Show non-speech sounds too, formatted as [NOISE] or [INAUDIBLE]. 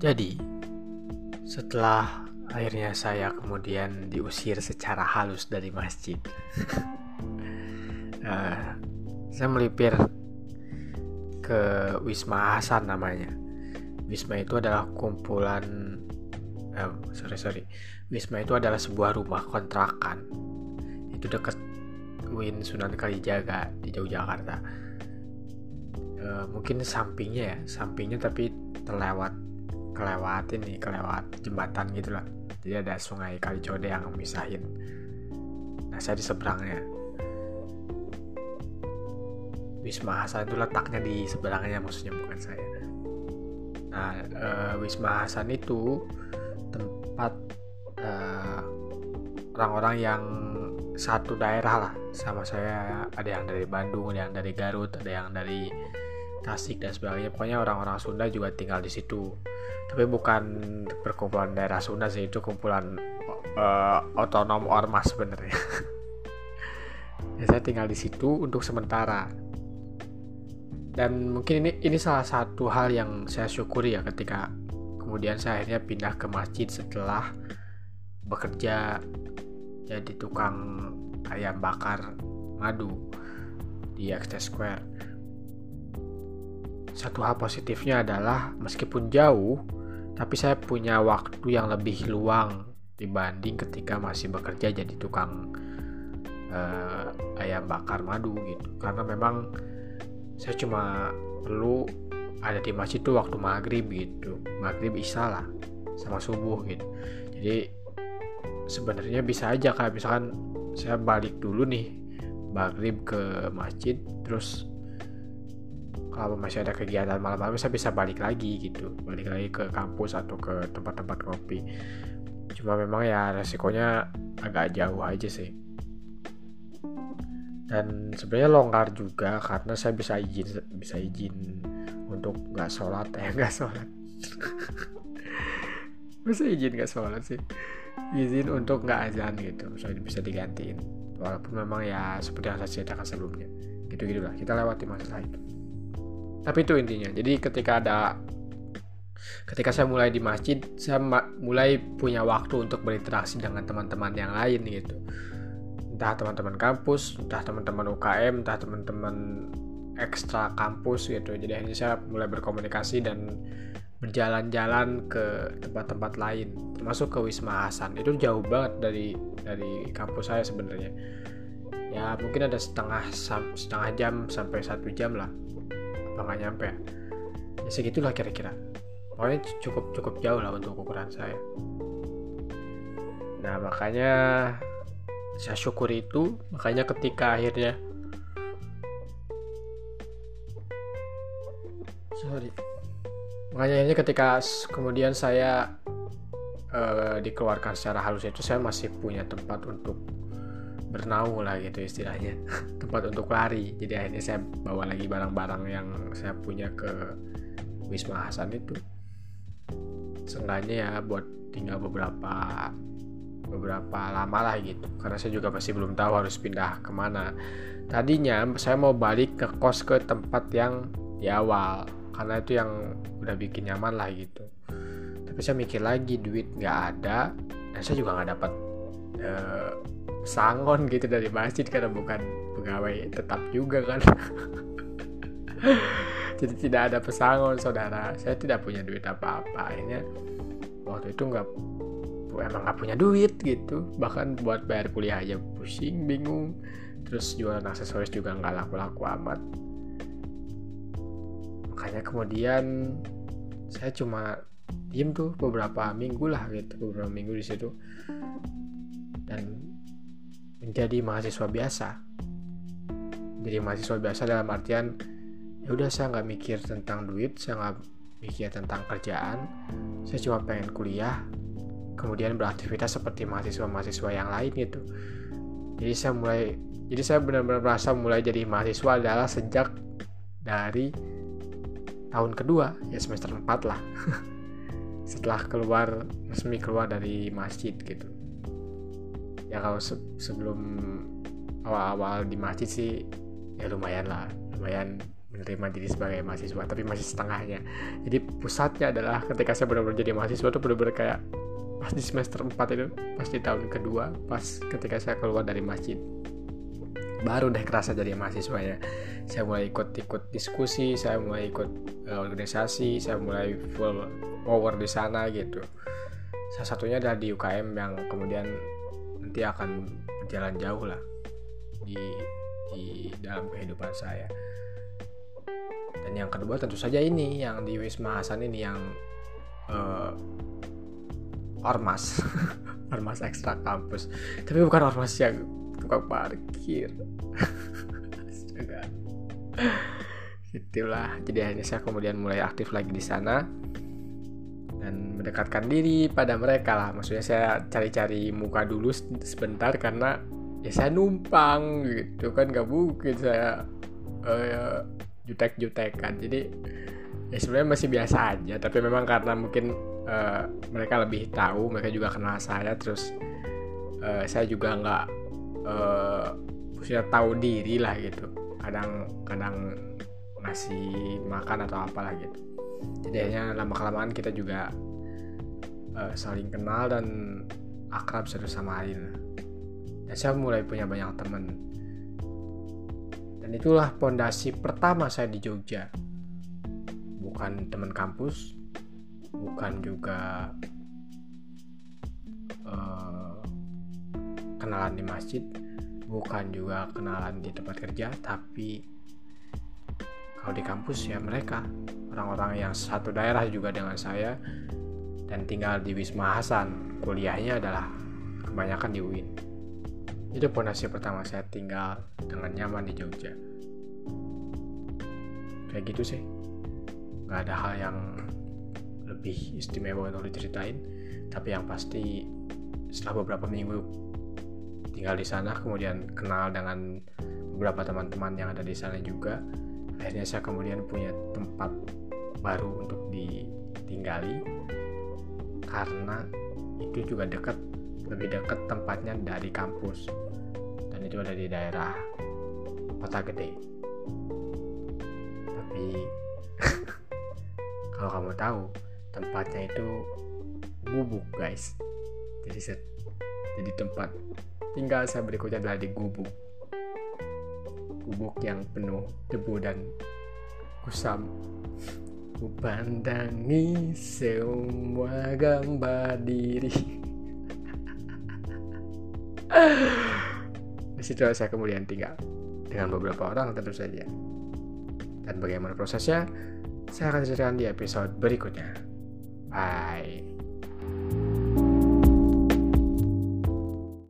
Jadi, setelah akhirnya saya kemudian diusir secara halus dari masjid, uh, [LAUGHS] saya melipir ke Wisma Hasan namanya. Wisma itu adalah kumpulan, uh, sorry sorry, Wisma itu adalah sebuah rumah kontrakan. Itu dekat Win Sunan Kalijaga di Jauh Jakarta. Uh, mungkin sampingnya ya, sampingnya tapi terlewat kelewat ini kelewat jembatan gitulah. Jadi ada sungai Kalicode yang misahin. Nah saya di seberangnya Wisma Hasan itu letaknya di seberangnya maksudnya bukan saya. Nah e, Wisma Hasan itu tempat eh, orang-orang yang satu daerah lah. Sama saya ada yang dari Bandung ada yang dari Garut ada yang dari Tasik dan sebagainya. Pokoknya orang-orang Sunda juga tinggal di situ. Tapi bukan perkumpulan daerah Sunda sih itu kumpulan uh, otonom ormas sebenarnya. [LAUGHS] Ya, saya tinggal di situ untuk sementara. Dan mungkin ini ini salah satu hal yang saya syukuri ya ketika kemudian saya akhirnya pindah ke masjid setelah bekerja jadi tukang ayam bakar madu di Access Square satu hal positifnya adalah meskipun jauh tapi saya punya waktu yang lebih luang dibanding ketika masih bekerja jadi tukang uh, ayam bakar madu gitu. Karena memang saya cuma perlu ada di masjid itu waktu maghrib gitu. Maghrib isya lah sama subuh gitu. Jadi sebenarnya bisa aja kayak misalkan saya balik dulu nih maghrib ke masjid terus kalau masih ada kegiatan malam-malam saya bisa balik lagi gitu. Balik lagi ke kampus atau ke tempat-tempat kopi cuma memang ya resikonya agak jauh aja sih. Dan sebenarnya longgar juga karena saya bisa izin bisa izin untuk nggak sholat eh [LAUGHS] nggak sholat. Bisa izin nggak sholat sih? Izin untuk nggak azan gitu soalnya bisa digantiin. Walaupun memang ya seperti yang saya ceritakan sebelumnya. Gitu gitulah kita lewati masalah itu tapi itu intinya. Jadi ketika ada ketika saya mulai di masjid saya mulai punya waktu untuk berinteraksi dengan teman-teman yang lain gitu. Entah teman-teman kampus entah teman-teman UKM entah teman-teman ekstra kampus gitu. Jadi akhirnya saya mulai berkomunikasi dan berjalan-jalan ke tempat-tempat lain termasuk ke Wisma Hasan. Itu jauh banget dari dari kampus saya sebenarnya. Ya mungkin ada setengah setengah jam sampai satu jam lah apa nggak nyampe. Ya? segitulah kira-kira. Pokoknya cukup cukup jauh lah untuk ukuran saya. Nah makanya saya syukuri itu makanya ketika akhirnya sorry. Makanya akhirnya ketika kemudian saya uh, dikeluarkan secara halus itu saya masih punya tempat untuk bernaung lah gitu istilahnya. [LAUGHS] Tempat untuk lari. Jadi akhirnya saya bawa lagi barang-barang yang saya punya ke Wisma Hasan itu. Seenggaknya ya buat tinggal beberapa beberapa lama lah gitu. Karena saya juga masih belum tahu harus pindah ke mana. Tadinya saya mau balik ke kos ke tempat yang di awal. Karena itu yang udah bikin nyaman lah gitu. Tapi saya mikir lagi duit nggak ada. Dan saya juga nggak dapat uh, sangon gitu dari masjid karena bukan pegawai tetap juga kan. [LAUGHS] Jadi tidak ada pesangon saudara. Saya tidak punya duit apa-apa. Akhirnya waktu itu nggak emang nggak punya duit gitu. Bahkan buat bayar kuliah aja pusing bingung. Terus jualan aksesoris juga nggak laku-laku amat. Makanya kemudian saya cuma diem tuh beberapa minggu lah gitu beberapa minggu di situ. Dan menjadi mahasiswa biasa. Jadi mahasiswa biasa dalam artian ya udah saya nggak mikir tentang duit saya nggak mikir tentang kerjaan saya cuma pengen kuliah kemudian beraktivitas seperti mahasiswa-mahasiswa yang lain gitu. Jadi saya mulai jadi saya benar-benar merasa mulai jadi mahasiswa adalah sejak dari tahun kedua ya semester 4 lah. [LAUGHS] Setelah keluar resmi keluar dari masjid gitu ya kalau se sebelum awal-awal di masjid sih ya lumayan lah lumayan menerima diri sebagai mahasiswa tapi masih setengahnya. Jadi pusatnya adalah ketika saya benar-benar jadi mahasiswa tuh benar-benar kayak pas di semester 4 itu pas di tahun kedua pas ketika saya keluar dari masjid. Baru deh kerasa jadi mahasiswa ya. Saya mulai ikut-ikut diskusi saya mulai ikut uh, organisasi saya mulai full power di sana gitu. Salah satunya adalah di UKM yang kemudian nanti akan berjalan jauh lah di di dalam kehidupan saya. Dan yang kedua tentu saja ini yang di Wisma Hasan ini yang uh, ormas. [LAUGHS] Ormas ekstra kampus. Tapi bukan ormas yang tukang parkir. [LAUGHS] Astaga. Itulah. Jadi akhirnya saya kemudian mulai aktif lagi di sana dan mendekatkan diri pada mereka lah. Maksudnya saya cari-cari muka dulu sebentar karena ya saya numpang gitu kan gak mungkin saya uh, jutek-jutekan. Jadi ya sebenarnya masih biasa aja tapi memang karena mungkin uh, mereka lebih tahu mereka juga kenal saya terus uh, saya juga nggak uh, sudah tahu diri lah gitu. Kadang kadang ngasih makan atau apalah gitu jadi hanya lama kelamaan kita juga uh, saling kenal dan akrab satu sama lain. Dan saya mulai punya banyak teman. Dan itulah pondasi pertama saya di Jogja. Bukan teman kampus bukan juga uh, kenalan di masjid bukan juga kenalan di tempat kerja tapi kalau di kampus ya mereka orang-orang yang satu daerah juga dengan saya dan tinggal di Wisma Hasan. Kuliahnya adalah kebanyakan di UIN. Itu pondasi pertama saya tinggal dengan nyaman di Jogja. Kayak gitu sih. Nggak ada hal yang lebih istimewa untuk diceritain. Tapi yang pasti setelah beberapa minggu tinggal di sana kemudian kenal dengan beberapa teman-teman yang ada di sana juga akhirnya saya kemudian punya tempat baru untuk ditinggali karena itu juga dekat lebih dekat tempatnya dari kampus. Dan itu ada di daerah kota gede. Tapi [LAUGHS] kalau kamu tahu tempatnya itu bubuk guys. Jadi jadi tempat tinggal saya berikutnya adalah di gubuk. Gubuk yang penuh debu dan kusam ku pandangi semua gambar diri. Di situ saya kemudian tinggal dengan beberapa orang tentu saja. Dan bagaimana prosesnya saya akan ceritakan di episode berikutnya. Bye